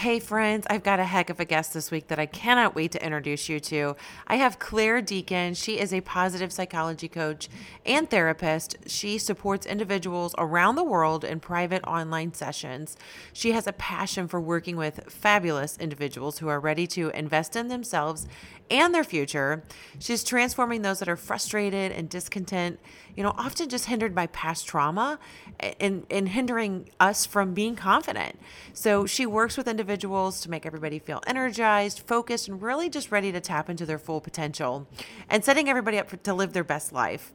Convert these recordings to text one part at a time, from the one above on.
Hey, friends, I've got a heck of a guest this week that I cannot wait to introduce you to. I have Clare Deacon. She is a positive psychology coach and therapist. She supports individuals around the world in private online sessions. She has a passion for working with fabulous individuals who are ready to invest in themselves and their future. She's transforming those that are frustrated and discontent, you know, often just hindered by past trauma eh, and, and hindering us from being confident. So she works with individuals to make everybody feel energized, focused, and really just ready to tap into their full potential and setting everybody up for, to live their best life.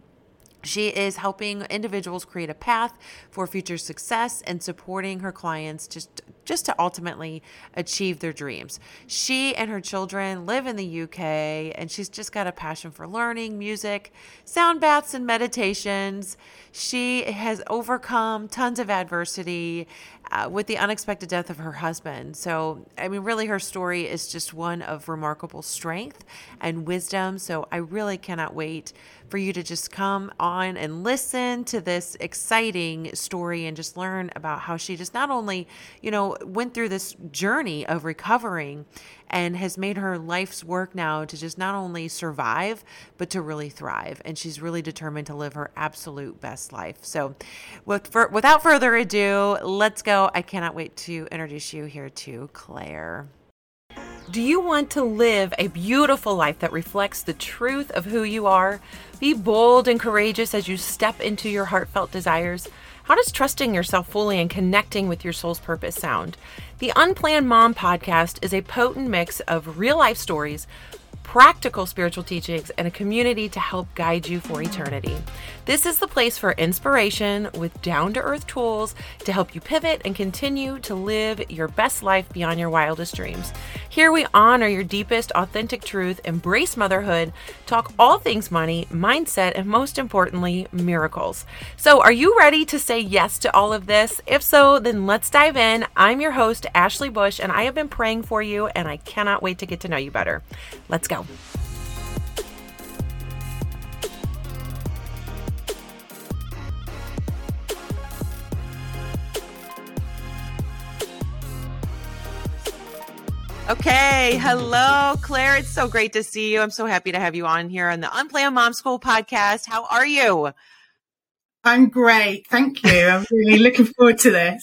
She is helping individuals create a path for future success and supporting her clients just just to ultimately achieve their dreams. She and her children live in the UK and she's just got a passion for learning, music, sound baths and meditations. She has overcome tons of adversity uh, with the unexpected death of her husband. So, I mean, really, her story is just one of remarkable strength and wisdom. So, I really cannot wait for you to just come on and listen to this exciting story and just learn about how she just not only, you know, went through this journey of recovering and has made her life's work now to just not only survive, but to really thrive. And she's really determined to live her absolute best life. So, with, for, without further ado, let's go. I cannot wait to introduce you here to Clare. Do you want to live a beautiful life that reflects the truth of who you are? Be bold and courageous as you step into your heartfelt desires. How does trusting yourself fully and connecting with your soul's purpose sound? The Unplanned Mom podcast is a potent mix of real life stories practical spiritual teachings, and a community to help guide you for eternity. This is the place for inspiration with down to earth tools to help you pivot and continue to live your best life beyond your wildest dreams. Here we honor your deepest, authentic truth, embrace motherhood, talk all things money, mindset, and most importantly, miracles. So, are you ready to say yes to all of this? If so, then let's dive in. I'm your host, Ashley Bush, and I have been praying for you, and I cannot wait to get to know you better. Let's go. Okay. Hello, Clare. It's so great to see you. I'm so happy to have you on here on the Unplanned Mom School podcast. How are you? I'm great. Thank you. I'm really looking forward to this.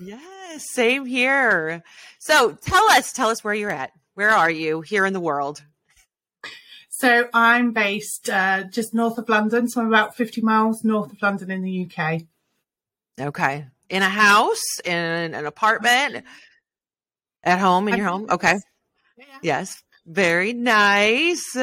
Yes, same here. So tell us, tell us where you're at. Where are you here in the world? So I'm based uh, just north of London. So I'm about 50 miles north of London in the UK. Okay. In a house, in an apartment? At home, in your home? Okay. Yeah. Yes. Very nice.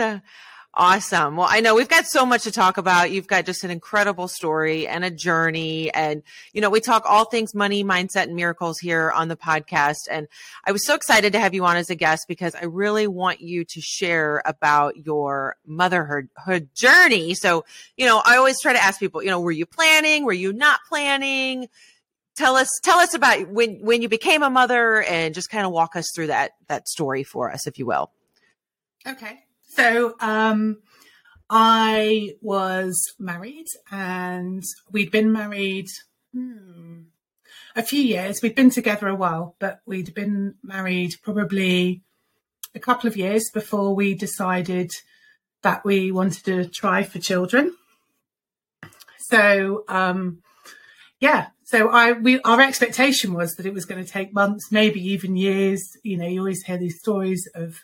Awesome. Well, I know we've got so much to talk about. You've got just an incredible story and a journey. And, you know, we talk all things money, mindset, and miracles here on the podcast. And I was so excited to have you on as a guest because I really want you to share about your motherhood journey. So, you know, I always try to ask people, you know, were you planning? Were you not planning? Tell us tell us about when when you became a mother and just kind of walk us through that that story for us if you will. Okay. So um i was married and we'd been married hmm, a few years. We'd been together a while but we'd been married probably a couple of years before we decided that we wanted to try for children. So um yeah so I, we, our expectation was that it was going to take months, maybe even years. You know, you always hear these stories of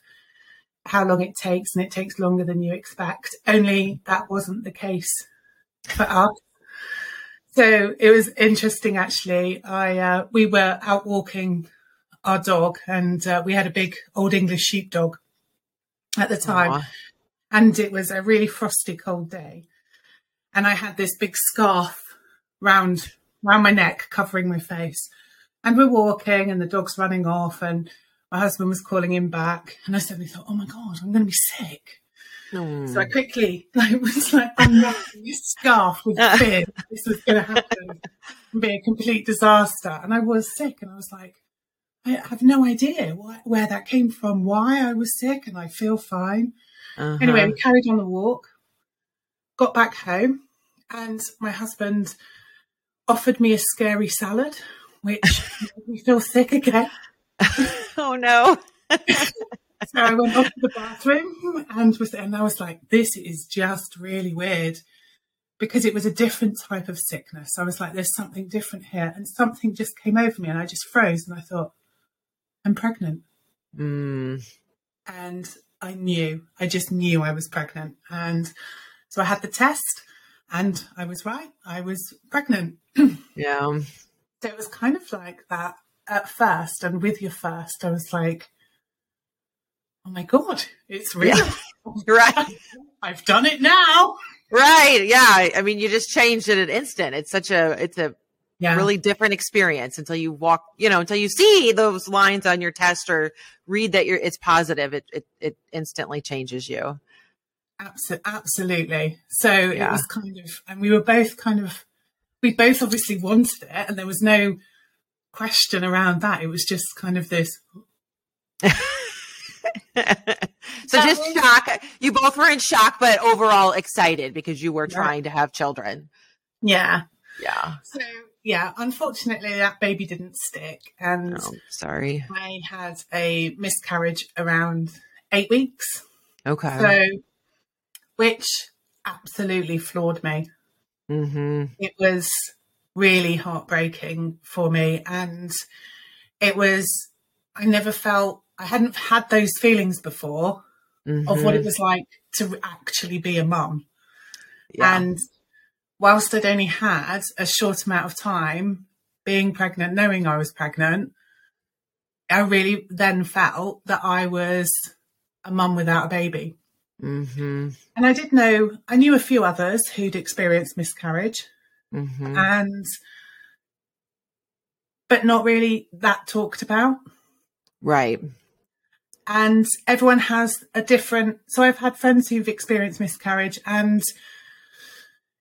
how long it takes, and it takes longer than you expect. Only that wasn't the case for us. So it was interesting, actually. I uh, we were out walking our dog, and uh, we had a big old English sheepdog at the time, Aww. and it was a really frosty, cold day, and I had this big scarf round around my neck, covering my face. And we're walking and the dog's running off and my husband was calling him back. And I suddenly thought, oh my God, I'm going to be sick. Mm. So I quickly like was like "I'm wrapping this scarf with fear this was going to happen and be a complete disaster. And I was sick, and I was like, I have no idea why, where that came from, why I was sick, and I feel fine. Uh-huh. Anyway, we carried on the walk, got back home, and my husband offered me a scary salad, which made me feel sick again. oh no. so I went up to the bathroom and was and I was like, this is just really weird. Because it was a different type of sickness. I was like, there's something different here. And something just came over me and I just froze and I thought, I'm pregnant. Mm. And I knew, I just knew I was pregnant. And so I had the test and I was right. I was pregnant. Yeah. So it was kind of like that at first. And with your first, I was like, oh my God, it's real. Yeah. Right. I've done it now. Right. Yeah. I mean, you just changed it at instant. It's such a, it's a Yeah. really different experience until you walk, you know, until you see those lines on your test or read that you're, it's positive. It, it, it instantly changes you. Abso- absolutely. So it was kind of, and we were both kind of, we both obviously wanted it, and there was no question around that. It was just kind of this. so That just was- shock. You both were in shock, but overall excited because you were Yeah. trying to have children. Yeah. Yeah. So yeah, unfortunately, that baby didn't stick, and Oh, sorry. I had a miscarriage around eight weeks. Okay. So, which absolutely floored me. mm-hmm. it was really heartbreaking for me and it was i never felt i hadn't had those feelings before of what it was like to actually be a mum yeah. and whilst i'd only had a short amount of time being pregnant knowing i was pregnant i really then felt that i was a mum without a baby mm-hmm. and i did know i knew a few others who'd experienced miscarriage Mm-hmm. and but not really that talked about right. and everyone has a different so i've had friends who've experienced miscarriage and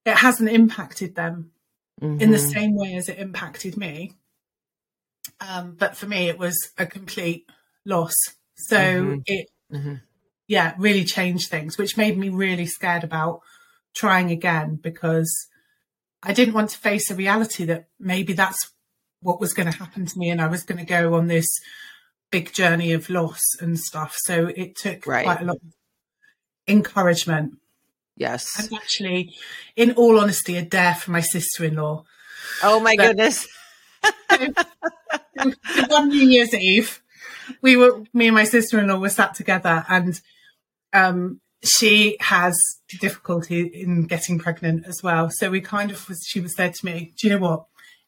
it hasn't impacted them in the Mhm. same way as it impacted me um, but for me it was a complete loss so Mhm. it Mhm. Yeah really changed things which made me really scared about trying again because i didn't want to face a reality that maybe that's what was going to happen to me and i was going to go on this big journey of loss and stuff so it took Right. quite a lot of encouragement Yes. and actually in all honesty a dare from my sister-in-law Oh my but- goodness. one New Year's Eve, we were me and my sister in law were sat together, and um, she has difficulty in getting pregnant as well. So we kind of was. She was said to me, "Do you know what?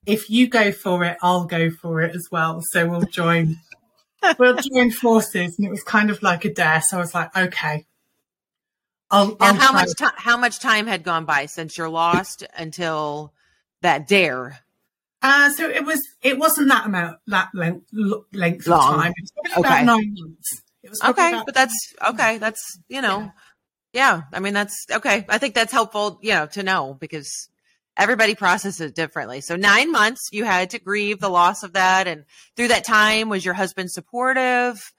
If you go for it, I'll go for it as well. So we'll join. we'll join forces." And it was kind of like a dare. So I was like, "Okay." I'll, And I'll how much time? How much time had gone by since you're lost until that dare? Uh, so it was. It wasn't that amount, that length, length of time. It was probably Okay. about nine months. It was Okay, about- but that's okay. That's you know, yeah. I mean, that's okay. I think that's helpful, you know, to know because everybody processes it differently. So nine months, you had to grieve the loss of that, and through that time, was your husband supportive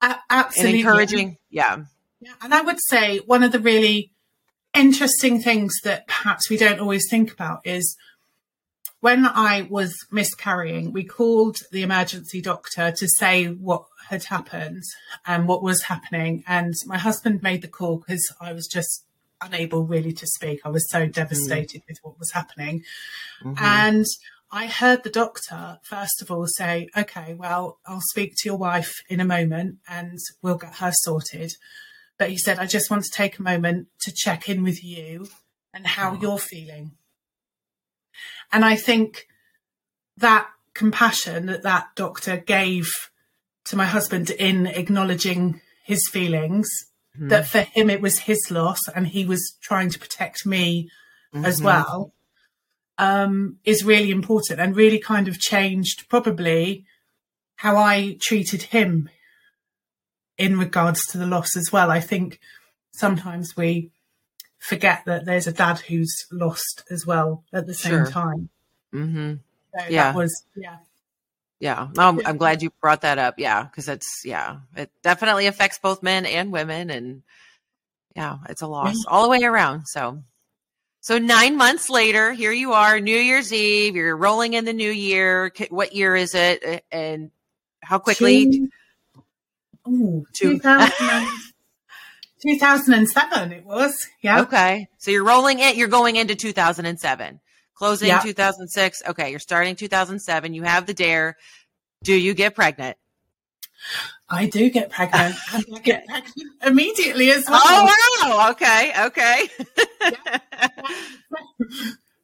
and absolutely encouraging? Yeah. Yeah, and I would say one of the really interesting things that perhaps we don't always think about is when I was miscarrying, we called the emergency doctor to say what had happened and what was happening. And my husband made the call because I was just unable really to speak. I was so devastated with what was happening. Mhm. And I heard the doctor, first of all, say, okay, well, I'll speak to your wife in a moment and we'll get her sorted. But he said, I just want to take a moment to check in with you and how you're feeling. And I think that compassion that that doctor gave to my husband in acknowledging his feelings, Mhm. that for him it was his loss and he was trying to protect me as Mhm. well um, is really important and really kind of changed probably how I treated him in regards to the loss as well. I think sometimes we forget that there's a dad who's lost as well at the same Sure. time. Mhm. So Yeah. that was yeah. Yeah. I'm, I'm glad you brought that up. Yeah. Cause it's, yeah, it definitely affects both men and women. And yeah, it's a loss all the way around. So, so nine months later, here you are, New Year's Eve, you're rolling in the new year. What year is it? And how quickly? Ooh, 2000, 2007 it was. Yeah. Okay. So you're rolling it. You're going into 2007, closing Yeah. 2006. Okay. You're starting 2007. You have the dare. Do you get pregnant? I do get pregnant I get pregnant immediately as well. Oh, wow. Okay. Okay.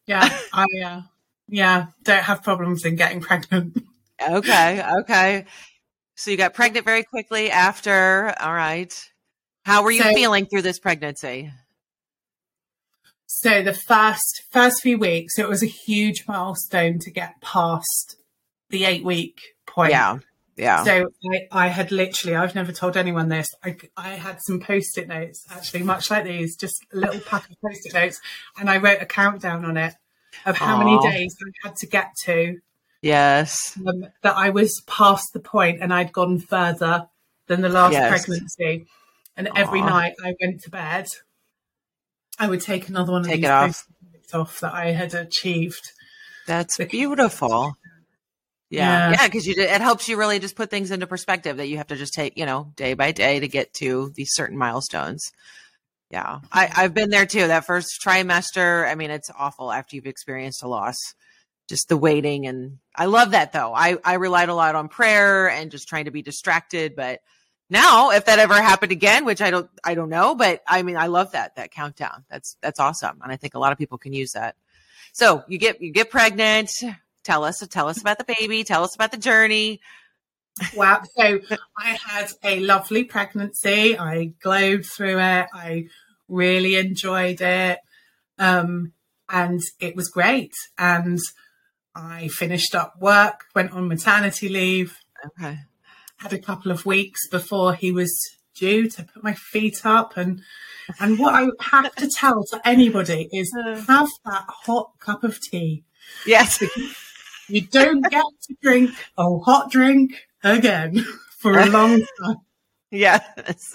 Yeah. I, uh, yeah, don't have problems in getting pregnant. okay. Okay. So you got pregnant very quickly after. All right. How were you So- feeling through this pregnancy? So the first first few weeks, it was a huge milestone to get past the eight week point. Yeah. Yeah. So I, I had literally, I've never told anyone this. I, I had some post-it notes, actually, much like these, just a little pack of post-it notes, and I wrote a countdown on it of how many days I had to get to yes. um, that I was past the point and I'd gone further than the last Yes. pregnancy. And every night I went to bed, I would take another one of these it off. off that I had achieved. That's Because- beautiful. Yeah. Yeah. Yeah. Cause you, it helps you really just put things into perspective that you have to just take, you know, day by day to get to these certain milestones. Yeah. I, I've been there too. That first trimester. I mean, it's awful after you've experienced a loss, just the waiting. And I love that though. I, I relied a lot on prayer and just trying to be distracted. But now if that ever happened again, which I don't, I don't know, but I mean, I love that, that countdown. That's, that's awesome. And I think a lot of people can use that. So you get, you get pregnant. Tell us, tell us about the baby. Tell us about the journey. Wow. So I had a lovely pregnancy. I glowed through it. I really enjoyed it. Um, and it was great. And I finished up work, went on maternity leave, Okay. Had a couple of weeks before he was due to put my feet up and and what I have to tell to anybody is have that hot cup of tea. Yes. You don't get to drink a hot drink again for a long time. Yes.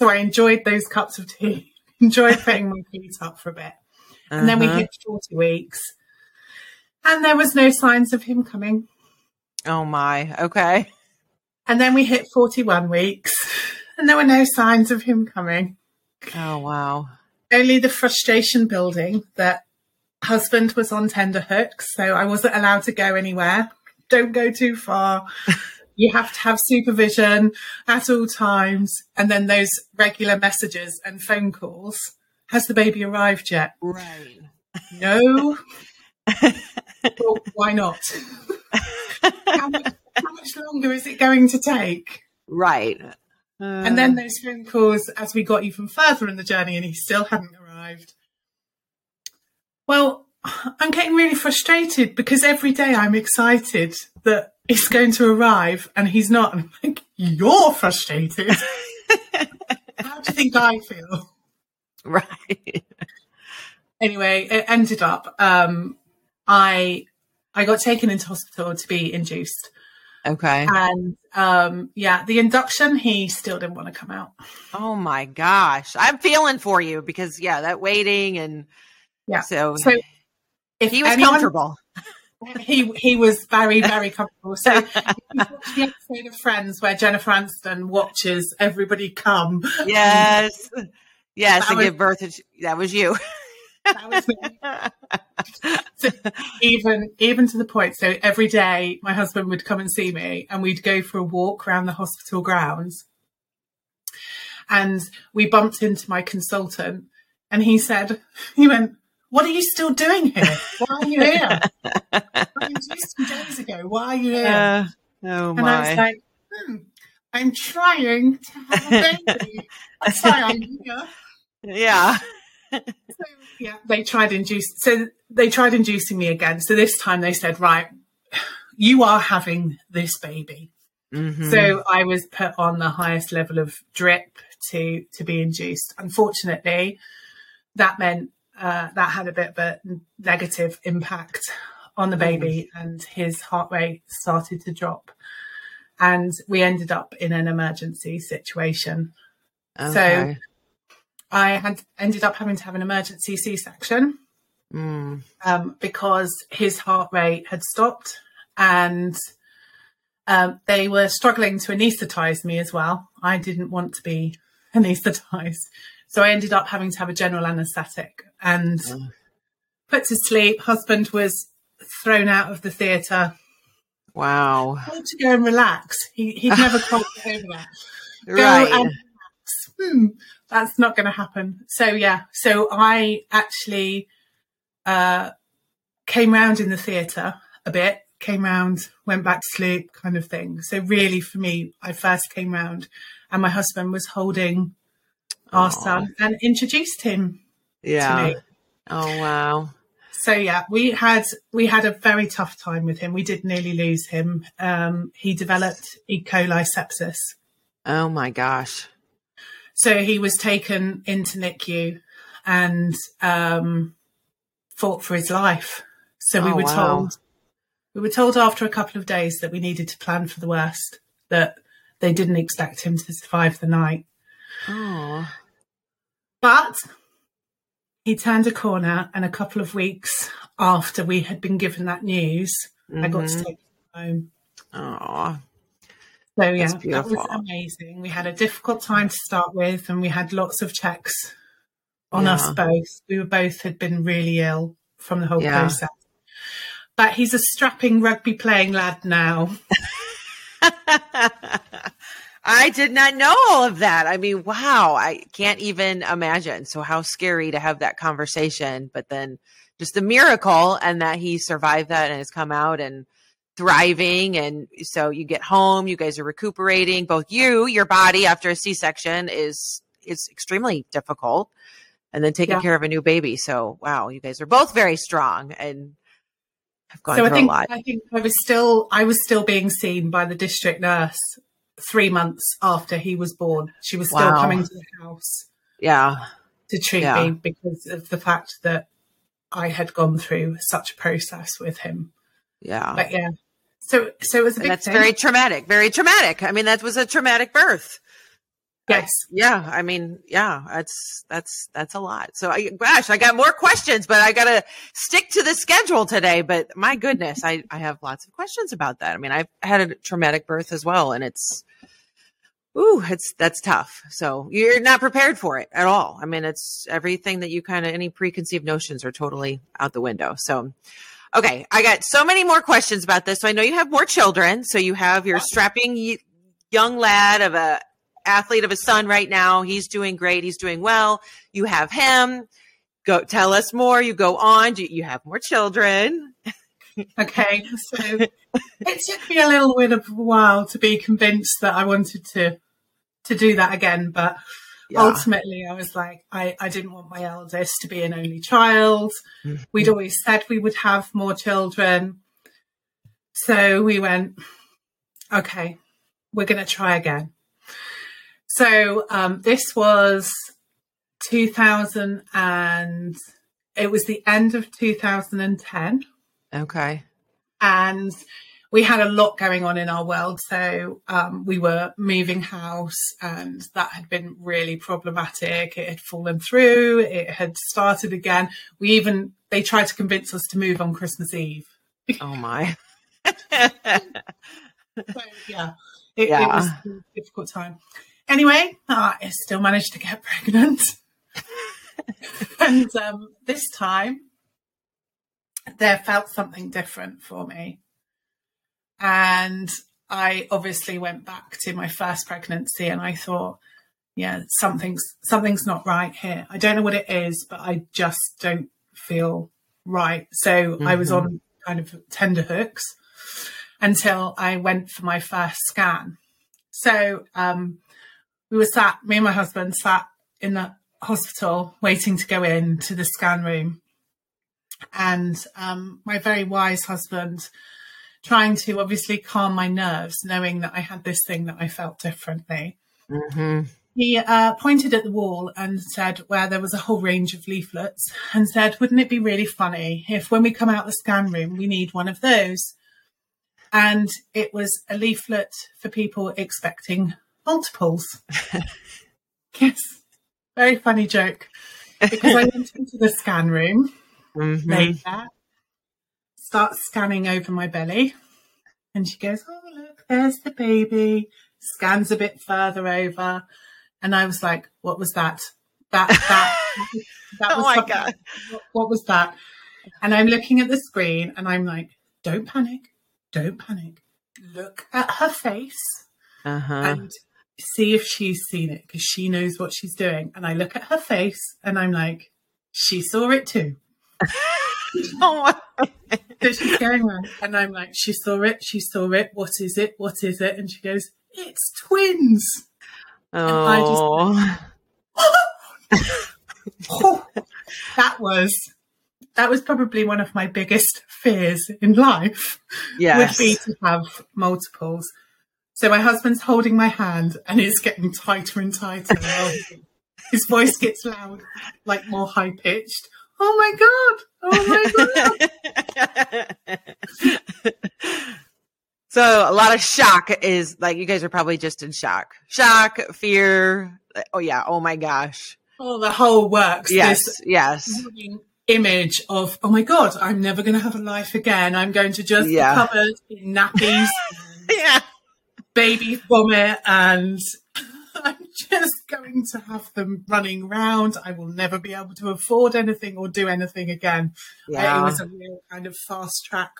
So I enjoyed those cups of tea, enjoyed putting my feet up for a bit. And then we Uh-huh. hit 40 weeks. And there was no signs of him coming. Oh my. Okay. And then we hit 41 weeks. And there were no signs of him coming. Oh wow. Only the frustration building that husband was on tender hooks. So I wasn't allowed to go anywhere. Don't go too far. You have to have supervision at all times. And then those regular messages and phone calls. Has the baby arrived yet? Right. No. well, why not? How, much, how much longer is it going to take? Right. And then those phone calls as we got even further in the journey and he still hadn't arrived. Well, I'm getting really frustrated because every day I'm excited that he's going to arrive and he's not. And I'm like, you're frustrated. How do you think I feel? right. anyway, it ended up um, I I got taken into hospital to be induced, Okay. and um, yeah, the induction he still didn't want to come out. Oh my gosh. I'm feeling for you because yeah, that waiting and Yeah. So, So if he was anyone- comfortable. He he was very very comfortable. So if you watch the episode of Friends where Jennifer Aniston watches everybody come. Yes. Yes, That and was- give birth to that was you. That was me. So even even to the point so every day my husband would come and see me and we'd go for a walk around the hospital grounds. And we bumped into my consultant and he said he went what are you still doing here? Why are you here? I you days ago? Why are you here? Uh, oh and i was my. like hmm, i'm trying to have a baby. That's why i'm here. Yeah. So, yeah, they tried induce. So they tried inducing me again. So this time they said, right, you are having this baby. Mhm. So I was put on the highest level of drip to to be induced. Unfortunately, that meant uh, that had a bit of a negative impact on the baby, and his heart rate started to drop, and we ended up in an emergency situation. okay. I had ended up having to have an emergency C section. Mm. um, because his heart rate had stopped and um, they were struggling to anaesthetize me as well. I didn't want to be anaesthetized. So I ended up having to have a general anesthetic and oh. put to sleep. Husband was thrown out of the theatre. Wow. to go and relax. He, he'd never quite over that. Go right. Hmm, that's not going to happen. So yeah, so I actually uh, came round in the theatre a bit, came round, went back to sleep, kind of thing. So really, for me, I first came round, and my husband was holding our Aww. son and introduced him yeah. to me. Oh wow. So yeah, we had we had a very tough time with him. We did nearly lose him. Um, he developed E. coli sepsis. Oh my gosh. So he was taken into NICU and um, fought for his life. So we oh, were wow. told we were told after a couple of days that we needed to plan for the worst, that they didn't expect him to survive the night. Oh. But he turned a corner, and a couple of weeks after we had been given that news, mm-hmm. I got to mm-hmm. take him home. Oh. So yeah, that was amazing. We had a difficult time to start with, and we had lots of checks on yeah. us both. We were both had been really ill from the whole yeah. process. But he's a strapping rugby playing lad now. I did not know all of that. I mean, wow, I can't even imagine. So how scary to have that conversation, but then just the miracle and that he survived that and has come out and thriving and so you get home you guys are recuperating both you your body after a c-section is is extremely difficult and then taking yeah. care of a new baby so wow you guys are both very strong and have gone so through I think, a lot i think i was still i was still being seen by the district nurse three months after he was born she was still wow. coming to the house yeah to treat yeah. me because of the fact that i had gone through such a process with him yeah. But yeah, so, so it was that's thing. very traumatic. Very traumatic. I mean, that was a traumatic birth. Yes. yeah. I mean, yeah, that's, that's, that's a lot. So I, gosh, I got more questions, but I got to stick to the schedule today. But my goodness, I, I have lots of questions about that. I mean, I've had a traumatic birth as well, and it's, ooh, it's, that's tough. So you're not prepared for it at all. I mean, it's everything that you kind of, any preconceived notions are totally out the window. So, Okay, I got so many more questions about this. So I know you have more children. So you have your strapping young lad of a athlete of a son right now. He's doing great. He's doing well. You have him. Go tell us more. You go on. You have more children. okay, so it took me a little bit of a while to be convinced that I wanted to to do that again, but yeah. ultimately I was like, I, I didn't want my eldest to be an only child. Mm-hmm. We'd always said we would have more children. So we went, okay, we're going to try again. So um, this was 2000 and it was the end of 2010. Okay. And we had a lot going on in our world. So um, we were moving house, and that had been really problematic. It had fallen through. It had started again. We even they tried to convince us to move on Christmas Eve. Oh my! so, yeah, it, yeah. it was a difficult time. Anyway, uh, I still managed to get pregnant, and um, this time there felt something different for me. And I obviously went back to my first pregnancy and I thought, yeah, something's something's not right here. I don't know what it is, but I just don't feel right. So mm-hmm. I was mm-hmm. on kind of tender hooks until I went for my first scan. So um, we were sat, me and my husband sat in the hospital waiting to go in to the scan room. And um, my very wise husband trying to obviously calm my nerves, knowing that I had this thing that I felt differently. Mm-hmm. He uh, pointed at the wall and said, where there was a whole range of leaflets, and said, Wouldn't it be really funny if when we come out the scan room, we need one of those? And it was a leaflet for people expecting multiples. yes, very funny joke. Because I went into the scan room, mm-hmm. laid there, starts scanning over my belly. And she goes, Oh, look, there's the baby. Scans a bit further over. And I was like, what was that? That, that, that was oh my God. What, what was that? And I'm looking at the screen and I'm like, don't panic. Don't panic. Look at her face Uh huh. and see if she's seen it because she knows what she's doing. And I look at her face and I'm like, she saw it too. Oh, So she's going around and I'm like, she saw it, she saw it. What is it? What is it? And she goes, it's twins. I just- oh. Oh, that was that was probably one of my biggest fears in life yes. would be to have multiples. So my husband's holding my hand and it's getting tighter and tighter. His voice gets loud, like more high pitched. Oh my god! Oh my god! so a lot of shock is like you guys are probably just in shock, shock, fear. Oh yeah. Oh my gosh. Oh, the whole works. Yes. This Yes. image of oh my god, I'm never going to have a life again. I'm going to just Yeah. be covered in nappies. Yeah. baby vomit and I'm just going to have them running round. I will never be able to afford anything or do anything again. Uh, Yeah. It was a real kind of fast track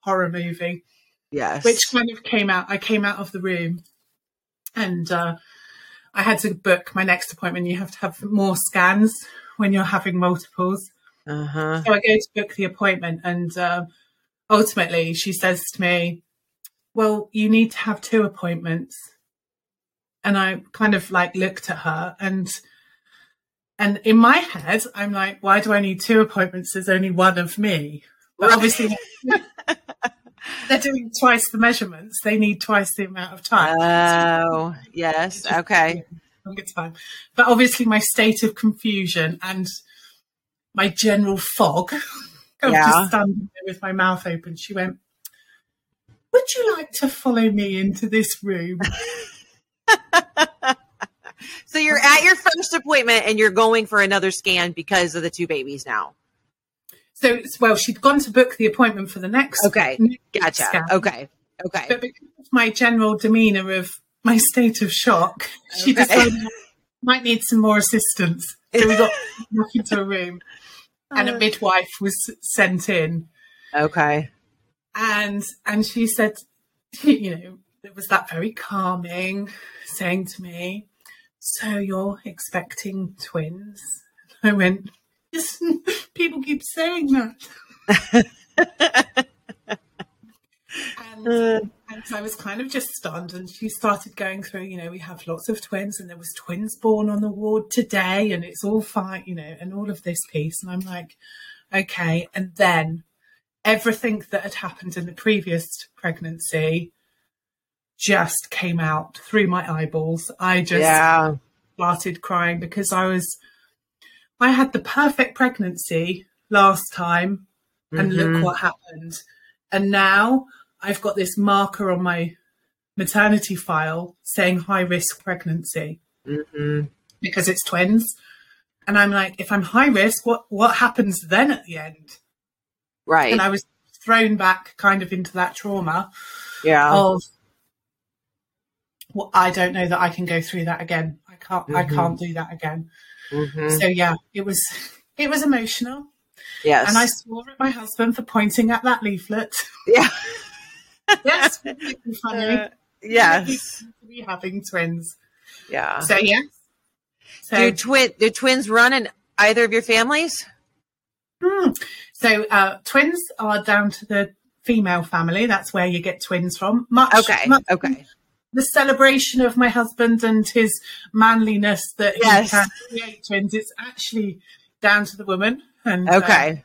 horror movie, yes. which kind of came out. I came out of the room and uh, I had to book my next appointment. You have to have more scans when you're having multiples. Uh huh. So I go to book the appointment, and uh, ultimately she says to me, "Well, you need to have two appointments." And I kind of like looked at her, and and in my head, I'm like, "Why do I need two appointments? There's only one of me." But obviously, they're doing twice the measurements. They need twice the amount of time. Oh yes. Okay. longer time. But obviously, my state of confusion and my general fog of Yeah. just standing there with my mouth open, she went, Would you like to follow me into this room? So you're at your first appointment and you're going for another scan because of the two babies now. so, well, she'd gone to book the appointment for the next. Okay. next Gotcha. scan. Okay. Okay. But because of my general demeanour of my state of shock, she decided might need some more assistance. So we got back into a room, and a uh. midwife was sent in. Okay. and and she said you know it was that very calming saying to me so you're expecting twins? I went yes people keep saying that. And, uh. and so i was kind of just stunned and she started going through you know we have lots of twins and there was twins born on the ward today and it's all fine you know and all of this piece and i'm like okay and then everything that had happened in the previous pregnancy just came out through my eyeballs. I just yeah. started crying because I was, I had the perfect pregnancy last time, and Mhm. look what happened. And now I've got this marker on my maternity file saying high risk pregnancy Mhm. because it's twins. And I'm like, if I'm high risk, what, what happens then at the end? Right. and I was thrown back kind of into that trauma yeah. of well, I don't know that I can go through that again. I can't I Mhm. can't do that again. Mhm. So yeah, it was it was emotional. Yes. And I swore at my husband for pointing at that leaflet. yeah. yes, funny. Uh, yes. be having twins. Yeah. So yes. So do twin do twins run in either of your families? Hmm. So uh, twins are down to the female family. That's where you get twins from. Much, Okay. much Okay. The celebration of my husband and his manliness that Yes. he can create twins. It's actually down to the woman. And uh, Okay.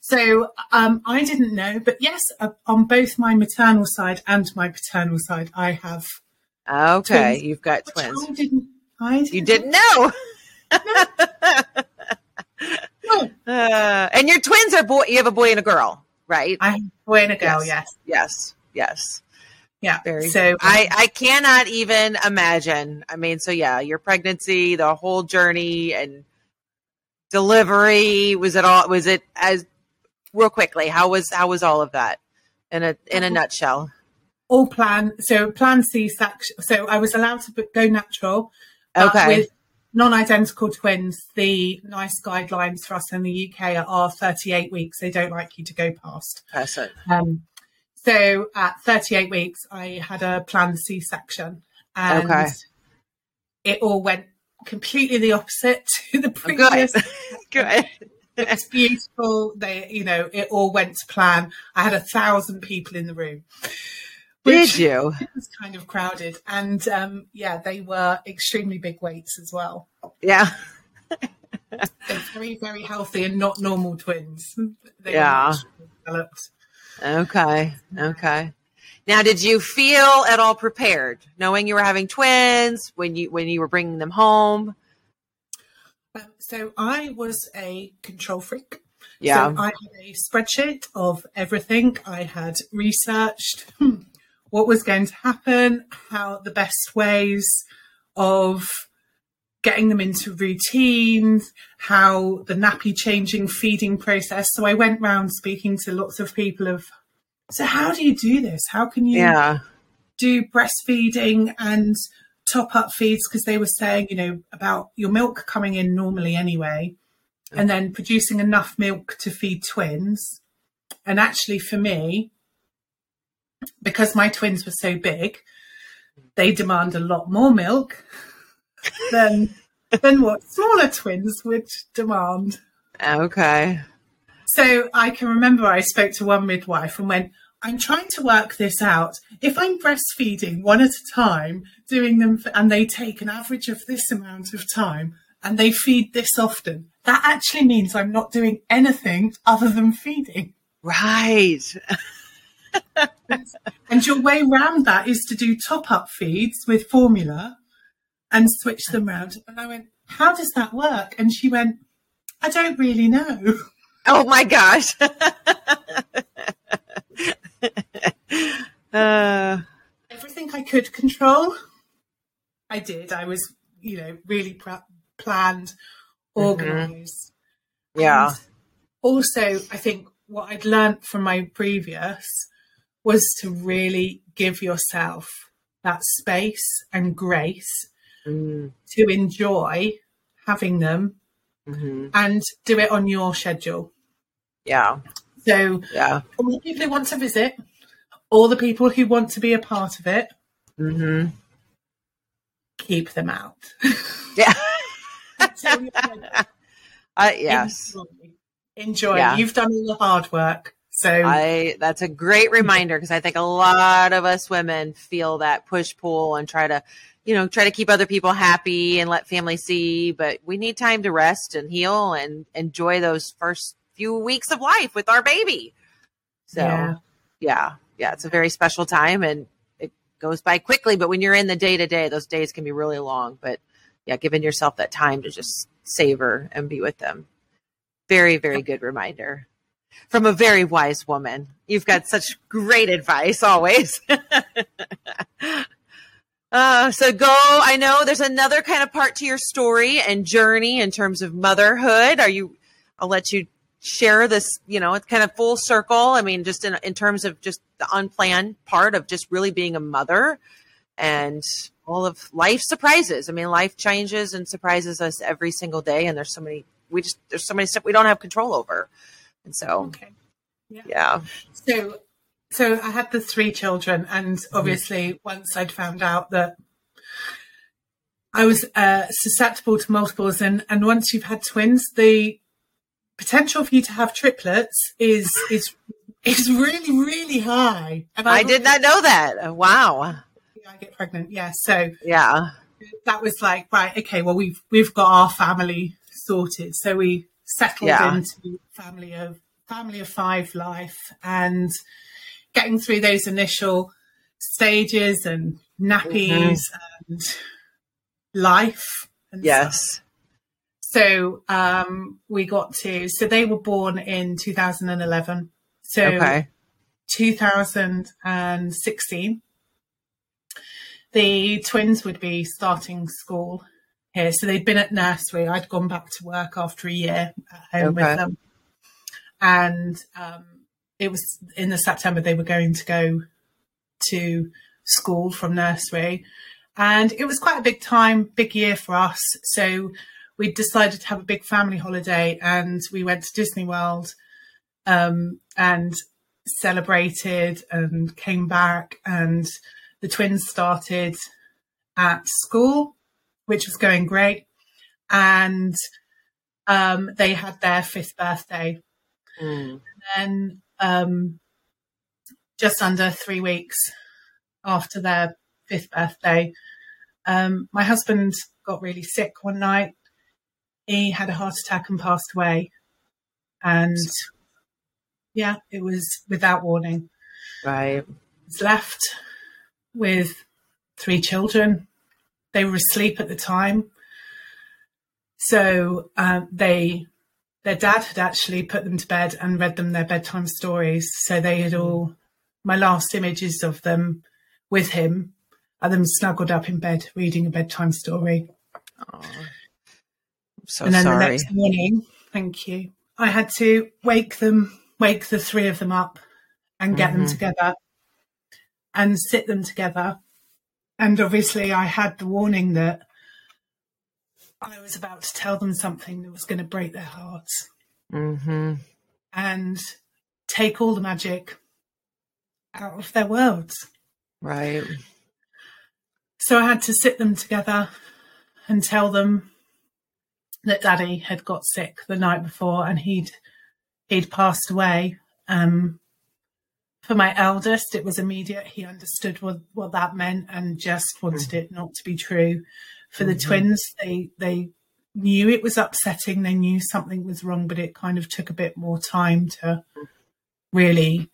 so um, I didn't know, but yes, uh, on both my maternal side and my paternal side, I have Okay. twins. You've got twins. I didn't. I You didn't know. know. Uh, and your twins are boy. You have a boy and a girl, right? I have a boy and a girl. Yes. Yes. Yes. Yes. Yeah. Very. So I I cannot even imagine. I mean, so yeah, your pregnancy, the whole journey, and delivery. Was it all? Was it as real quickly? How was how was all of that in a in a nutshell? all plan. So plan C section. So I was allowed to go natural. Okay. With non-identical twins, the NICE guidelines for us in the UK are 38 weeks. They don't like you to go past. Perfect. Um, so at 38 weeks, I had a planned C-section, and Okay. it all went completely the opposite to the previous. Good. Good. It's beautiful. They, you know, it all went to plan. I had a thousand people in the room. Did you? It was kind of crowded, and um, yeah, they were extremely big weights as well. Yeah. They're very, very healthy and not normal twins. They Yeah. developed. Okay. Okay. Now, did you feel at all prepared, knowing you were having twins when you when you were bringing them home? Um, so I was a control freak. Yeah. So I had a spreadsheet of everything. I had researched hmm, what was going to happen, how the best ways of getting them into routines, how the nappy changing feeding process. So I went round speaking to lots of people of so how do you do this? How can you yeah. do breastfeeding and top up feeds because they were saying, you know, about your milk coming in normally anyway, and then producing enough milk to feed twins. And actually, for me, because my twins were so big, they demand a lot more milk than than what smaller twins would demand. Okay. So I can remember I spoke to one midwife and went, I'm trying to work this out. If I'm breastfeeding one at a time, doing them, for, and they take an average of this amount of time, and they feed this often, that actually means I'm not doing anything other than feeding. Right. And your way round that is to do top up feeds with formula and switch them round. And I went, How does that work? And she went, I don't really know. Oh my gosh. uh, everything I could control, I did. I was, you know, really planned, organized. yeah. And also, I think what I'd learnt from my previous was to really give yourself that space and grace Mm, to enjoy having them mhm. and do it on your schedule. Yeah. So, Yeah. all the people who want to visit, all the people who want to be a part of it, hmm keep them out. Yeah. Until you're ready. Uh, yes. Enjoy. Enjoy. Yeah. You've done all the hard work. So I that's a great reminder because I think a lot of us women feel that push pull and try to, you know, try to keep other people happy and let family see, but we need time to rest and heal and enjoy those first few weeks of life with our baby. So, Yeah. yeah, yeah, it's a very special time and it goes by quickly, but when you're in the day to day, those days can be really long, but yeah, giving yourself that time to just savor and be with them. Very, very good reminder from a very wise woman. You've got such great advice always. uh, so go. I know there's another kind of part to your story and journey in terms of motherhood. Are you? I'll let you share this. You know, it's kind of full circle. I mean, just in in terms of just the unplanned part of just really being a mother and all of life surprises. I mean, life changes and surprises us every single day, and there's so many. We just there's so many stuff we don't have control over, and so okay. yeah. So so I had the three children, and obviously once I'd found out that I was uh, susceptible to multiples, and and once you've had twins, the potential for you to have triplets is is is really really high. And I did not know that. Uh, Wow. I get pregnant. Yeah. So Yeah. that was like right okay well we've we've got our family sorted so we settled Yeah. into family of family of five life and getting through those initial stages and nappies and life and stuff. Yes. so um we got to so they were born in 2011 so Okay. 2016, the twins would be starting school here. So they'd been at nursery. I'd gone back to work after a year at home Okay. with them. And um, it was in the September they were going to go to school from nursery. And it was quite a big time, big year for us. So we decided to have a big family holiday and we went to Disney World um, and celebrated and came back. And the twins started at school, which was going great. And um, they had their fifth birthday. Mm. And then um, just under three weeks after their fifth birthday, um, my husband got really sick one night. He had a heart attack and passed away. And yeah, it was without warning. Right. Was left with three children. They were asleep at the time. So um, they, their dad had actually put them to bed and read them their bedtime stories. So they had all, my last images of them with him are them snuggled up in bed reading a bedtime story. Oh, so and then sorry. the next morning, thank you, I had to wake them, wake the three of them up and get mm-hmm. them together and sit them together. And obviously, I had the warning that I was about to tell them something that was going to break their hearts mm-hmm. and take all the magic out of their worlds. Right. So I had to sit them together and tell them that Daddy had got sick the night before and he'd he'd passed away. Um, for my eldest, it was immediate. He understood what, what that meant and just wanted it not to be true. For the mm-hmm. twins, they they knew it was upsetting. They knew something was wrong, but it kind of took a bit more time to really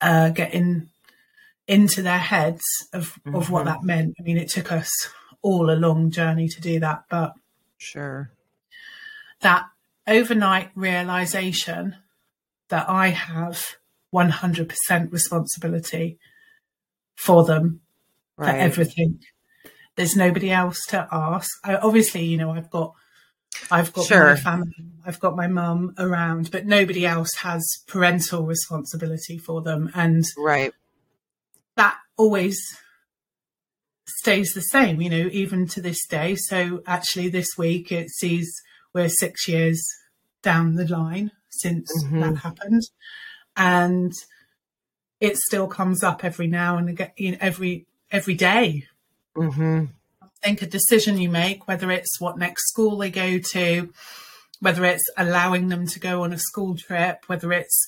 uh, get in into their heads of mm-hmm. of what mm-hmm. that meant. I mean, it took us all a long journey to do that, but sure, that overnight realization that I have 100% responsibility for them right. for everything. There's nobody else to ask. I, obviously, you know, I've got I've got sure. my family, I've got my mum around, but nobody else has parental responsibility for them. And right that always stays the same, you know, even to this day. So actually, this week it sees we're six years down the line since mm-hmm. that happened, and it still comes up every now and again, you know, every every day. Mm-hmm. I think a decision you make, whether it's what next school they go to, whether it's allowing them to go on a school trip, whether it's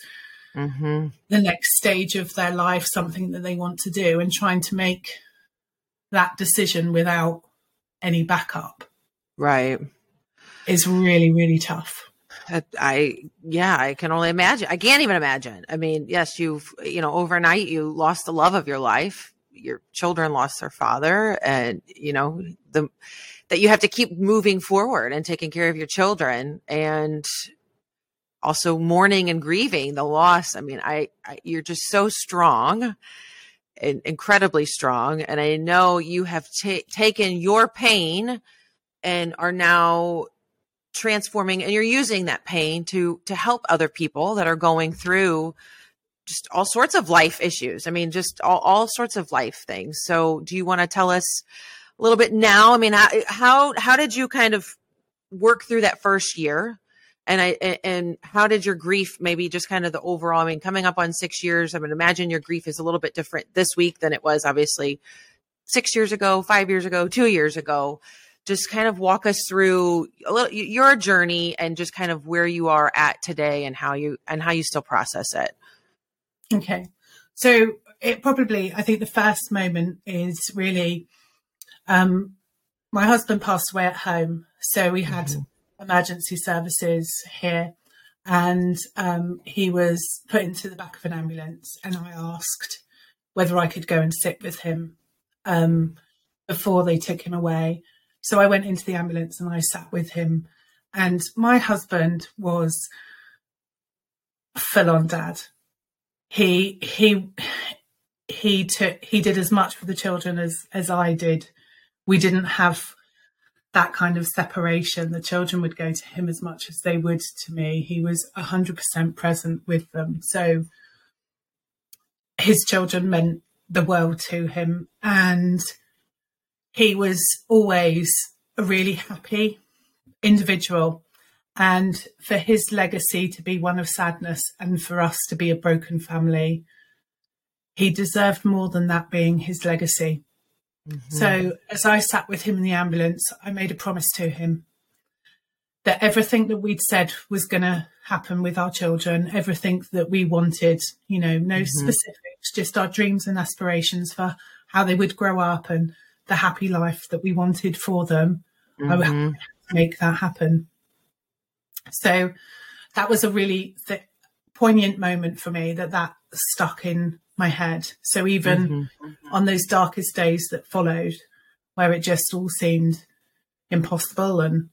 mm-hmm. the next stage of their life, something that they want to do, and trying to make that decision without any backup. Right. Is really, really tough. I, yeah, I can only imagine. I can't even imagine. I mean, yes, you've, you know, overnight you lost the love of your life. Your children lost their father and, you know, the, that you have to keep moving forward and taking care of your children. And also mourning and grieving the loss. I mean, I, I you're just so strong and incredibly strong. And I know you have taken your pain and are now transforming and you're using that pain to to help other people that are going through just all sorts of life issues. I mean, just all, all sorts of life things. So, do you want to tell us a little bit now? I mean, how how did you kind of work through that first year? and I and how did your grief maybe just kind of the overall? I mean, coming up on six years, I mean, imagine your grief is a little bit different this week than it was obviously six years ago, five years ago, two years ago. Just kind of walk us through a little your journey and just kind of where you are at today and how you and how you still process it. Okay, so it probably I think the first moment is really um, my husband passed away at home, so we had. Mm-hmm emergency services here and um, he was put into the back of an ambulance and i asked whether i could go and sit with him um, before they took him away so i went into the ambulance and i sat with him and my husband was full on dad he he he took he did as much for the children as as i did we didn't have that kind of separation. The children would go to him as much as they would to me. He was 100% present with them. So his children meant the world to him. And he was always a really happy individual. And for his legacy to be one of sadness and for us to be a broken family, he deserved more than that being his legacy. Mm-hmm. So as I sat with him in the ambulance, I made a promise to him that everything that we'd said was going to happen with our children, everything that we wanted, you know, no mm-hmm. specifics, just our dreams and aspirations for how they would grow up and the happy life that we wanted for them. Mm-hmm. I would mm-hmm. make that happen. So that was a really th- poignant moment for me that that stuck in my head. So even mm-hmm. on those darkest days that followed, where it just all seemed impossible and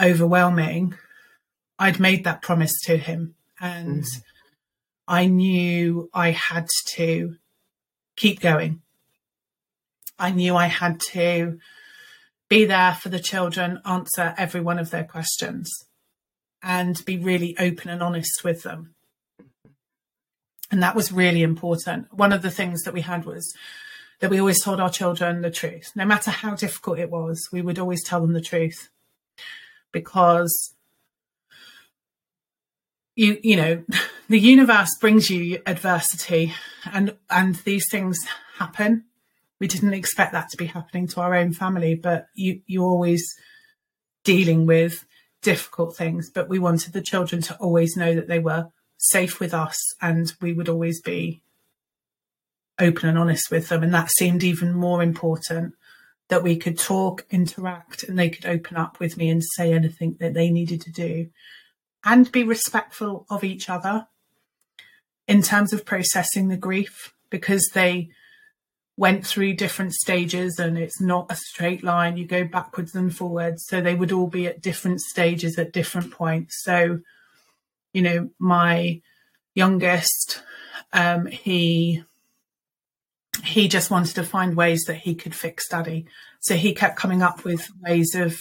overwhelming, I'd made that promise to him. And mm. I knew I had to keep going. I knew I had to be there for the children, answer every one of their questions, and be really open and honest with them. And that was really important. One of the things that we had was that we always told our children the truth. No matter how difficult it was, we would always tell them the truth because you you know the universe brings you adversity and and these things happen we didn't expect that to be happening to our own family but you you're always dealing with difficult things. But we wanted the children to always know that they were safe with us and we would always be open and honest with them. And that seemed even more important that we could talk interact and they could open up with me and say anything that they needed to do and be respectful of each other in terms of processing the grief because they went through different stages and it's not a straight line you go backwards and forwards so they would all be at different stages at different points so you know, my youngest, um, he he just wanted to find ways that he could fix daddy. So he kept coming up with ways of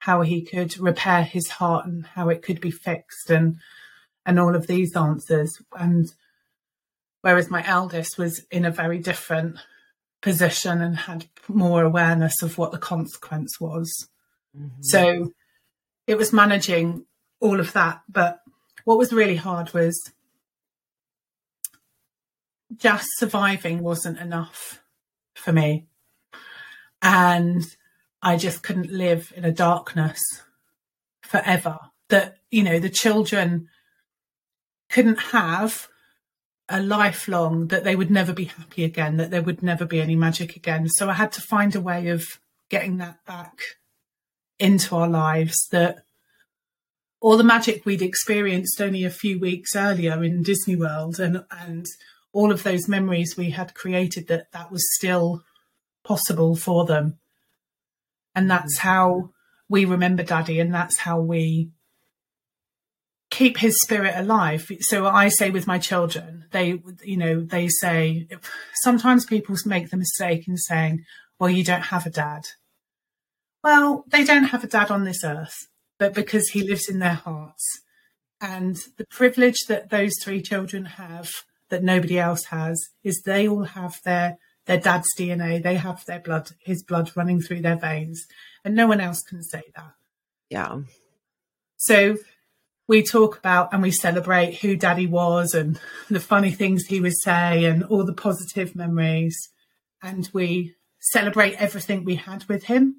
how he could repair his heart and how it could be fixed and and all of these answers. And whereas my eldest was in a very different position and had more awareness of what the consequence was. Mm-hmm. So it was managing all of that, but what was really hard was just surviving wasn't enough for me. And I just couldn't live in a darkness forever. That, you know, the children couldn't have a lifelong that they would never be happy again, that there would never be any magic again. So I had to find a way of getting that back into our lives that all the magic we'd experienced only a few weeks earlier in Disney World and and all of those memories we had created that that was still possible for them. And that's mm. how we remember Daddy and that's how we keep his spirit alive. So I say with my children, they, you know, they say, sometimes people make the mistake in saying, well, you don't have a dad. Well, they don't have a dad on this earth but because he lives in their hearts. And the privilege that those three children have that nobody else has is they all have their their dad's DNA. They have their blood, his blood running through their veins, and no one else can say that. Yeah. So we talk about and we celebrate who daddy was and the funny things he would say and all the positive memories. And we celebrate everything we had with him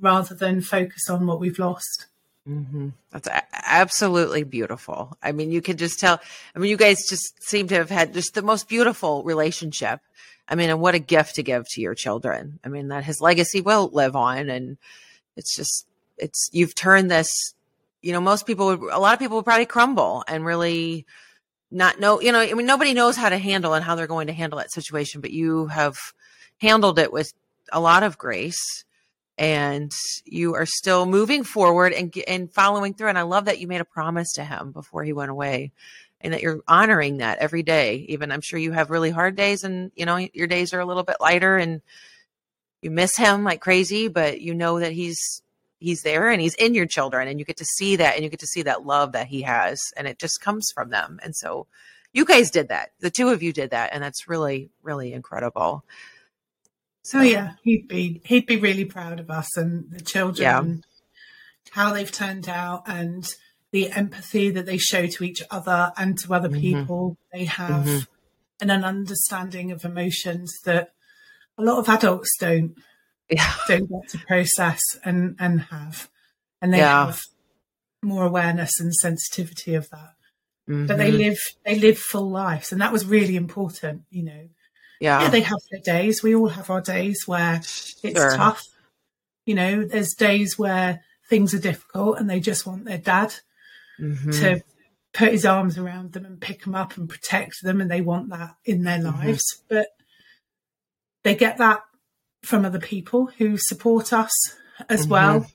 rather than focus on what we've lost. Mm-hmm. That's a- absolutely beautiful. I mean, you can just tell. I mean, you guys just seem to have had just the most beautiful relationship. I mean, and what a gift to give to your children. I mean, that his legacy will live on, and it's just, it's you've turned this. You know, most people would, a lot of people would probably crumble and really not know. You know, I mean, nobody knows how to handle and how they're going to handle that situation, but you have handled it with a lot of grace and you are still moving forward and and following through and I love that you made a promise to him before he went away and that you're honoring that every day even I'm sure you have really hard days and you know your days are a little bit lighter and you miss him like crazy but you know that he's he's there and he's in your children and you get to see that and you get to see that love that he has and it just comes from them and so you guys did that. The two of you did that, and that's really, really incredible. So oh, yeah, he'd be he'd be really proud of us and the children, yeah. how they've turned out, and the empathy that they show to each other and to other mm-hmm. people. They have mm-hmm. an, an understanding of emotions that a lot of adults don't yeah. don't get to process and and have, and they yeah. have more awareness and sensitivity of that. Mm-hmm. But they mm-hmm. live they live full lives, and that was really important. You know, yeah. yeah, they have their days. We all have our days where it's sure. tough. You know, there's days where things are difficult, and they just want their dad mm-hmm. to put his arms around them and pick them up and protect them, and they want that in their mm-hmm. lives. But they get that from other people who support us as mm-hmm. well,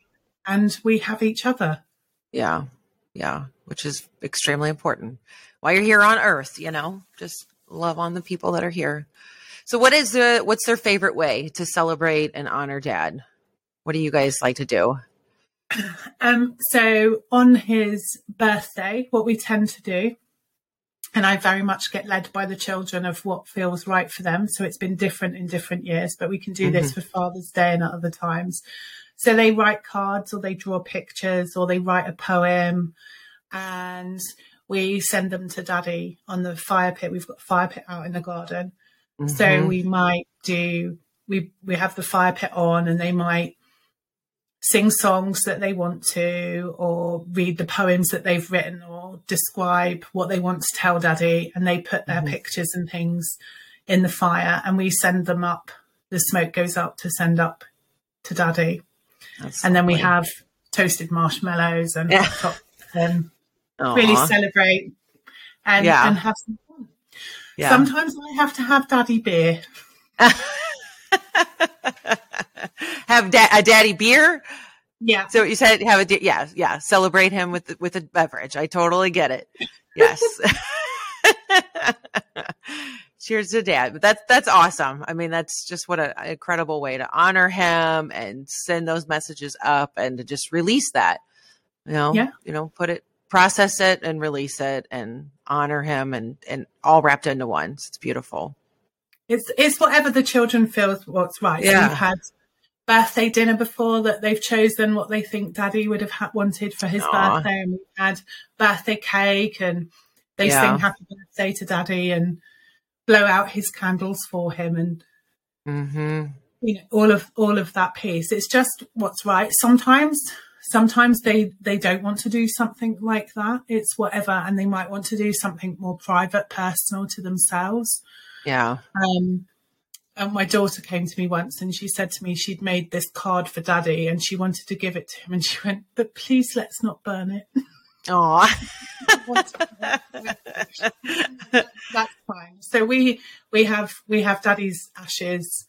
and we have each other. Yeah, yeah, which is extremely important. While you're here on Earth, you know, just love on the people that are here. So, what is the what's their favorite way to celebrate and honor Dad? What do you guys like to do? Um, so on his birthday, what we tend to do, and I very much get led by the children of what feels right for them. So it's been different in different years, but we can do mm-hmm. this for Father's Day and at other times. So they write cards or they draw pictures or they write a poem and we send them to daddy on the fire pit. We've got fire pit out in the garden. Mm-hmm. So we might do, we, we have the fire pit on and they might sing songs that they want to or read the poems that they've written or describe what they want to tell daddy and they put their mm-hmm. pictures and things in the fire and we send them up the smoke goes up to send up to daddy That's and then we have toasted marshmallows and yeah. hot and really celebrate and, yeah. and have some fun yeah. sometimes i have to have daddy beer have da- a daddy beer. Yeah. So you said have a da- yeah yeah celebrate him with with a beverage. I totally get it. Yes. Cheers to dad. But that's that's awesome. I mean, that's just what an incredible way to honor him and send those messages up and to just release that. You know, yeah. you know, put it process it and release it and honor him and and all wrapped into one. it's beautiful. It's it's whatever the children feel what's right. Yeah. So we've had birthday dinner before that they've chosen what they think daddy would have ha- wanted for his Aww. birthday and we've had birthday cake and they yeah. sing happy birthday to daddy and blow out his candles for him and mm-hmm. you know all of all of that piece it's just what's right sometimes sometimes they they don't want to do something like that it's whatever and they might want to do something more private personal to themselves yeah. Um, and my daughter came to me once and she said to me she'd made this card for daddy and she wanted to give it to him and she went, but please let's not burn it. Oh, that's fine. So we we have we have daddy's ashes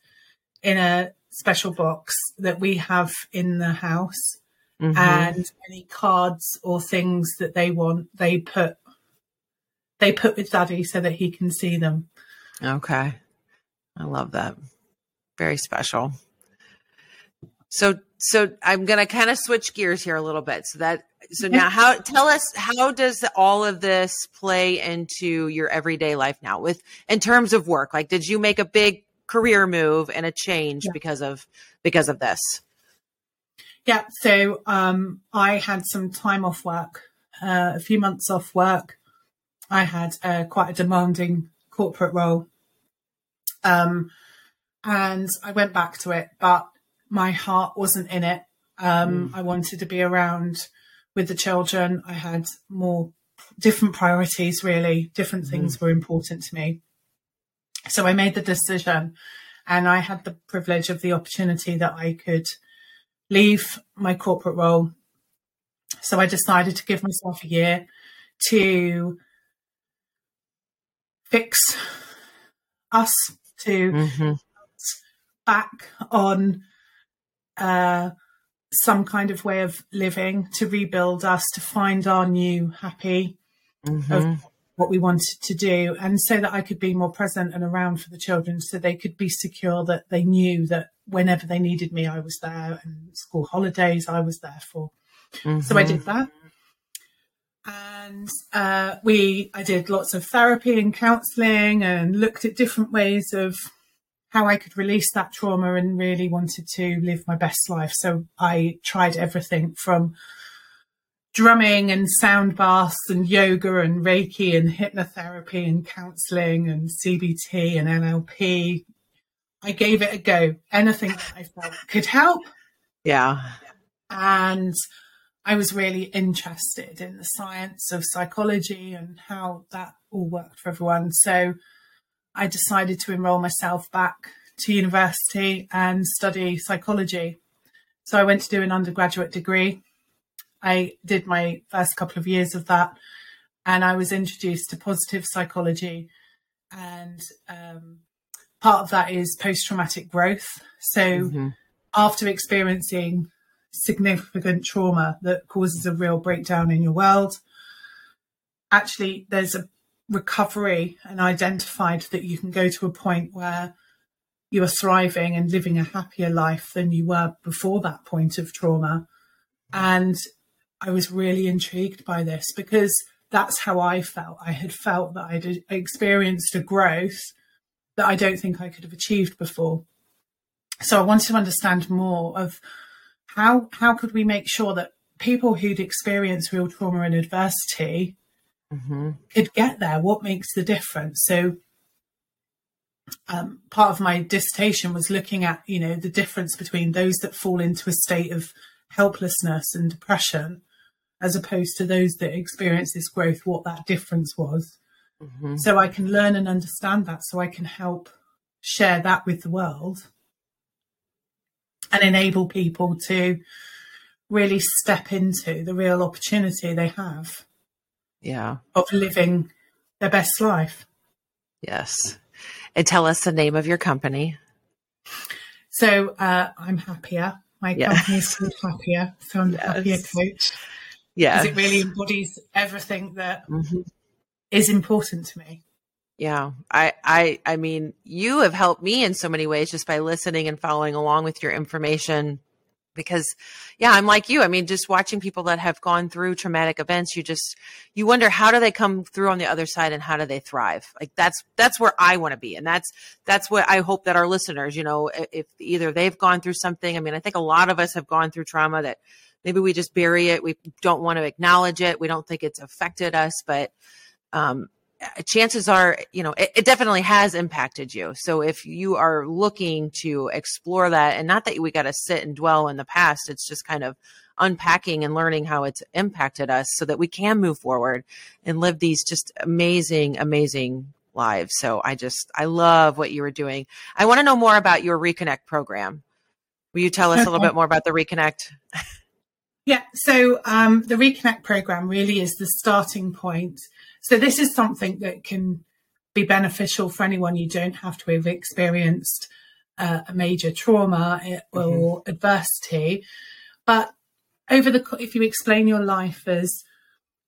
in a special box that we have in the house, mm-hmm. and any cards or things that they want, they put they put with daddy so that he can see them. Okay. I love that. Very special. So so I'm going to kind of switch gears here a little bit. So that so now how tell us how does all of this play into your everyday life now with in terms of work? Like did you make a big career move and a change yeah. because of because of this? Yeah, so um I had some time off work, uh, a few months off work. I had uh, quite a demanding corporate role. Um, and I went back to it, but my heart wasn't in it. Um, mm. I wanted to be around with the children. I had more different priorities, really. Different mm. things were important to me. So I made the decision and I had the privilege of the opportunity that I could leave my corporate role. So I decided to give myself a year to fix us to mm-hmm. back on uh, some kind of way of living to rebuild us to find our new happy mm-hmm. of what we wanted to do and so that I could be more present and around for the children so they could be secure that they knew that whenever they needed me I was there and school holidays I was there for mm-hmm. so I did mm-hmm. that and uh, we I did lots of therapy and counselling and looked at different ways of how I could release that trauma and really wanted to live my best life. So I tried everything from drumming and sound baths and yoga and Reiki and hypnotherapy and counseling and CBT and NLP. I gave it a go. Anything that I felt could help. Yeah. And I was really interested in the science of psychology and how that all worked for everyone. So I decided to enroll myself back to university and study psychology. So I went to do an undergraduate degree. I did my first couple of years of that, and I was introduced to positive psychology. And um, part of that is post traumatic growth. So mm-hmm. after experiencing significant trauma that causes a real breakdown in your world, actually, there's a recovery and identified that you can go to a point where you are thriving and living a happier life than you were before that point of trauma. And I was really intrigued by this because that's how I felt. I had felt that I'd experienced a growth that I don't think I could have achieved before. So I wanted to understand more of how how could we make sure that people who'd experienced real trauma and adversity mm-hmm. could get there? What makes the difference? So um, part of my dissertation was looking at you know the difference between those that fall into a state of helplessness and depression as opposed to those that experience this growth what that difference was mm-hmm. so i can learn and understand that so i can help share that with the world and enable people to really step into the real opportunity they have yeah. of living their best life. Yes. And tell us the name of your company. So uh, i'm Happya. My yeah. company is called Happya so i'm yes. Happya coach. Yeah because it really embodies everything that mm-hmm. is important to me yeah. I i i mean you have helped me in so many ways just by listening and following along with your information because yeah i'm like you. I mean just watching people that have gone through traumatic events you just you wonder how do they come through on the other side and how do they thrive? Like that's that's where i want to be. And that's that's what i hope that our listeners you know if either they've gone through something i mean i think a lot of us have gone through trauma that maybe we just bury it. We don't want to acknowledge it. We don't think it's affected us. But um chances are, you know, it, it, definitely has impacted you. So if you are looking to explore that, and not that we got to sit and dwell in the past, it's just kind of unpacking and learning how it's impacted us so that we can move forward and live these just amazing, amazing lives. So I just, I love what you were doing. I want to know more about your Reconnect program. Will you tell us a little bit more about the Reconnect? Yeah, so um, the Reconnect program really is the starting point so this is something that can be beneficial for anyone. You don't have to have experienced uh, a major trauma or mm-hmm. adversity, but over the if you explain your life as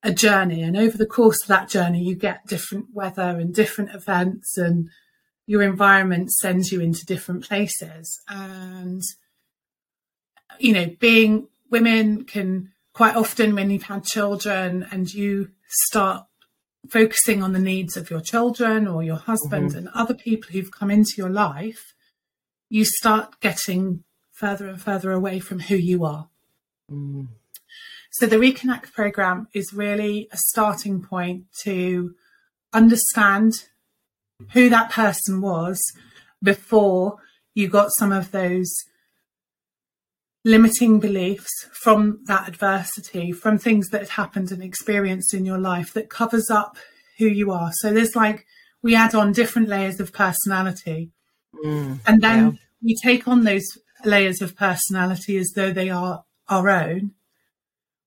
a journey, and over the course of that journey, you get different weather and different events, and your environment sends you into different places, and you know, being women can quite often when you've had children and you start focusing on the needs of your children or your husband mm-hmm. and other people who've come into your life, you start getting further and further away from who you are. Mm. So the Reconnect program is really a starting point to understand who that person was before you got some of those limiting beliefs from that adversity, from things that had happened and experienced in your life that covers up who you are. So there's like, we add on different layers of personality. Mm, and then yeah. we take on those layers of personality as though they are our own,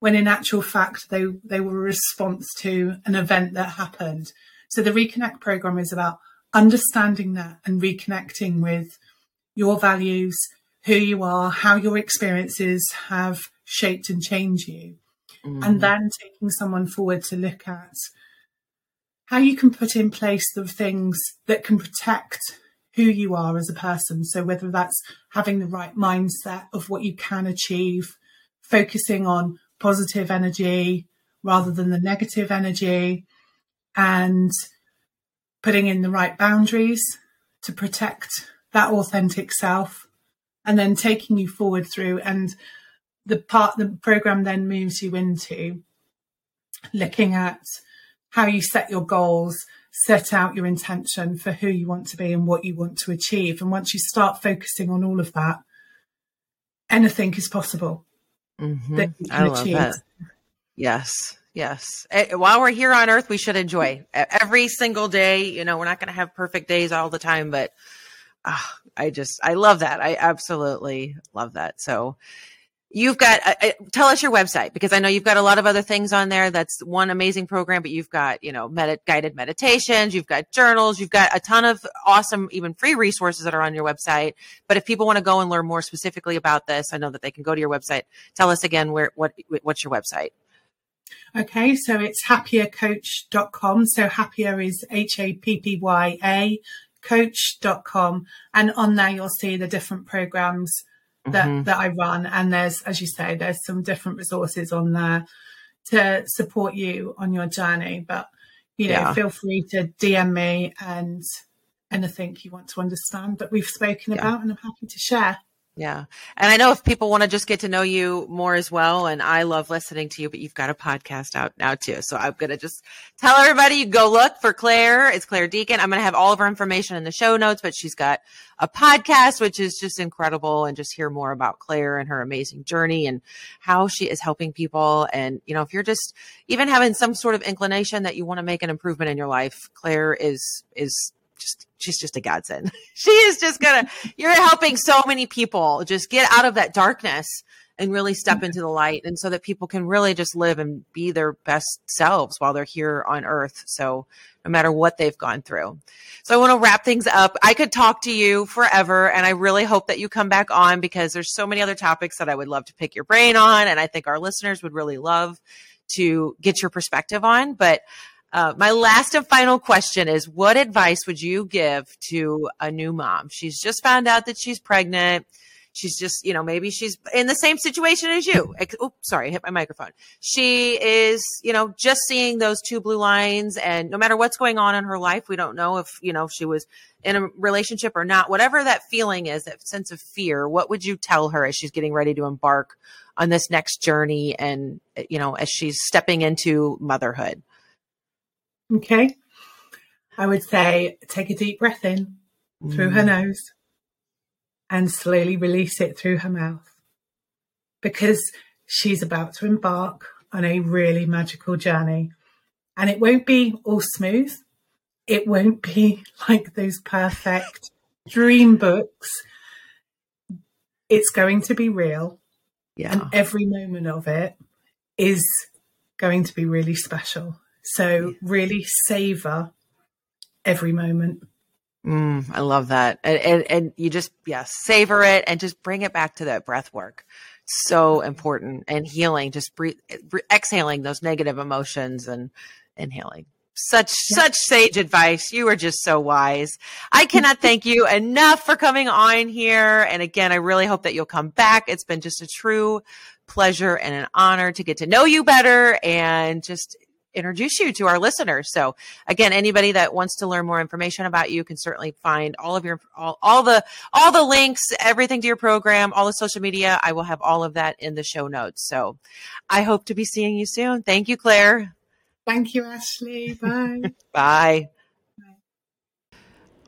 when in actual fact, they, they were a response to an event that happened. So the Reconnect program is about understanding that and reconnecting with your values, who you are, how your experiences have shaped and changed you. Mm. And then taking someone forward to look at how you can put in place the things that can protect who you are as a person. So whether that's having the right mindset of what you can achieve, focusing on positive energy, rather than the negative energy and putting in the right boundaries to protect that authentic self and then taking you forward through and the part the program then moves you into looking at how you set your goals set out your intention for who you want to be and what you want to achieve and once you start focusing on all of that anything is possible mm-hmm. that you can I love achieve. that. yes Yes. Eh, while we're here on earth, we should enjoy every single day. You know, we're not going to have perfect days all the time, but uh, I just, I love that. I absolutely love that. So you've got, uh, uh, tell us your website because I know you've got a lot of other things on there. That's one amazing program, but you've got, you know, med- guided meditations, you've got journals, you've got a ton of awesome, even free resources that are on your website. But if people want to go and learn more specifically about this, I know that they can go to your website. Tell us again where, what, what's your website? Okay, so it's happyacoach.com. So Happya is H A P P Y A coach.com. And on there, you'll see the different programs that, mm-hmm. that I run. And there's, as you say, there's some different resources on there to support you on your journey. But, you know, yeah. feel free to DM me and anything you want to understand that we've spoken yeah. about. And I'm happy to share. Yeah. And I know if people want to just get to know you more as well, and I love listening to you, but you've got a podcast out now too. So I'm going to just tell everybody you go look for Clare. It's Clare Deacon. I'm going to have all of her information in the show notes, but she's got a podcast, which is just incredible. And just hear more about Clare and her amazing journey and how she is helping people. And, you know, if you're just even having some sort of inclination that you want to make an improvement in your life, Clare is, is just she's just a godsend. she is just gonna you're helping so many people just get out of that darkness and really step into the light and so that people can really just live and be their best selves while they're here on earth. So no matter what they've gone through. So I want to wrap things up. I could talk to you forever and I really hope that you come back on because there's so many other topics that I would love to pick your brain on and I think our listeners would really love to get your perspective on, but uh, my last and final question is what advice would you give to a new mom? She's just found out that she's pregnant. She's just, you know, maybe she's in the same situation as you. Oh, sorry, I hit my microphone. She is, you know, just seeing those two blue lines and no matter what's going on in her life, we don't know if, you know, she was in a relationship or not. Whatever that feeling is, that sense of fear, what would you tell her as she's getting ready to embark on this next journey and, you know, as she's stepping into motherhood? Okay. I would say take a deep breath in through her mm. nose and slowly release it through her mouth because she's about to embark on a really magical journey. And it won't be all smooth. It won't be like those perfect dream books. It's going to be real. Yeah. And every moment of it is going to be really special. So really savor every moment. Mm, I love that. And, and, and you just, yeah, savor it and just bring it back to that breath work. So important and healing, just breathe, exhaling those negative emotions and inhaling. Such, yeah. such sage advice. You are just so wise. I cannot thank you enough for coming on here. And again, I really hope that you'll come back. It's been just a true pleasure and an honor to get to know you better and just introduce you to our listeners. So again, anybody that wants to learn more information about you can certainly find all of your all, all the all the links, everything to your program, all the social media. I will have all of that in the show notes. So I hope to be seeing you soon. Thank you, Clare. Thank you, Ashley. Bye. Bye.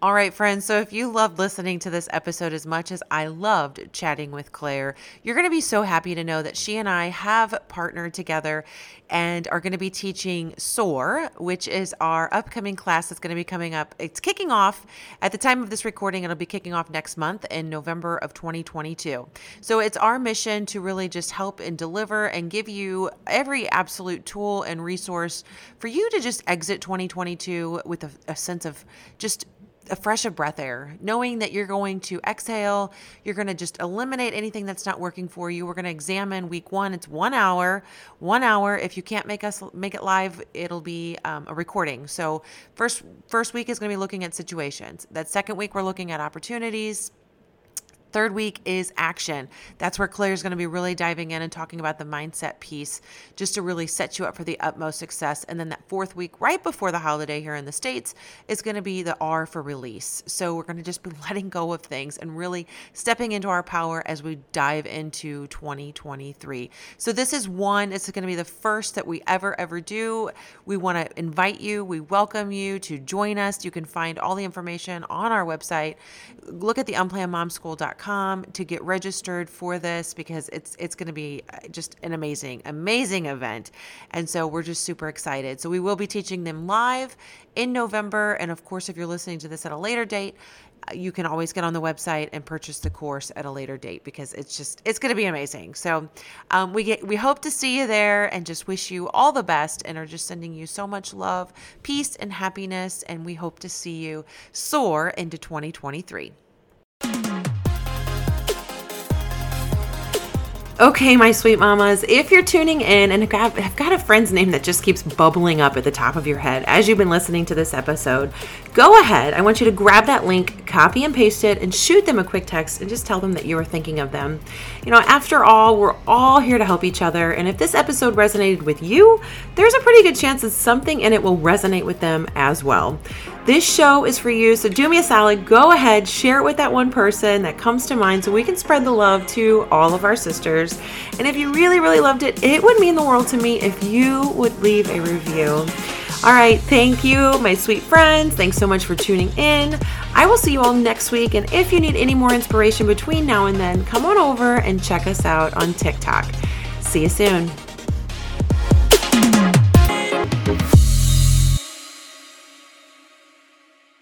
All right, friends. So if you loved listening to this episode as much as I loved chatting with Clare, you're going to be so happy to know that she and I have partnered together and are going to be teaching SOAR, which is our upcoming class that's going to be coming up. It's kicking off at the time of this recording. It'll be kicking off next month in November of 2022. So it's our mission to really just help and deliver and give you every absolute tool and resource for you to just exit 2022 with a, a sense of just a fresh of breath air, knowing that you're going to exhale, you're going to just eliminate anything that's not working for you. We're going to examine week one. It's one hour, one hour. If you can't make us make it live, it'll be um, a recording. So first first week is going to be looking at situations. That second week we're looking at opportunities third week is action. That's where Clare is going to be really diving in and talking about the mindset piece just to really set you up for the utmost success. And then that fourth week, right before the holiday here in the States, is going to be the R for release. So we're going to just be letting go of things and really stepping into our power as we dive into 2023. So this is one, it's going to be the first that we ever, ever do. We want to invite you, we welcome you to join us. You can find all the information on our website. Look at the unplannedmomschool.com to get registered for this because it's it's going to be uh, just an amazing amazing event. And so we're just super excited. So we will be teaching them live in November and of course if you're listening to this at a later date, you can always get on the website and purchase the course at a later date because it's just it's going to be amazing so um, we get we hope to see you there and just wish you all the best and are just sending you so much love peace and happiness and we hope to see you soar into 2023 Okay, my sweet mamas, if you're tuning in and have got a friend's name that just keeps bubbling up at the top of your head as you've been listening to this episode, go ahead. I want you to grab that link, copy and paste it, and shoot them a quick text and just tell them that you are thinking of them. You know, after all, we're all here to help each other. And if this episode resonated with you, there's a pretty good chance that something in it will resonate with them as well. This show is for you, so do me a solid. Go ahead, share it with that one person that comes to mind so we can spread the love to all of our sisters. And if you really, really loved it, it would mean the world to me if you would leave a review. All right, thank you, my sweet friends. Thanks so much for tuning in. I will see you all next week. And if you need any more inspiration between now and then, come on over and check us out on TikTok. See you soon.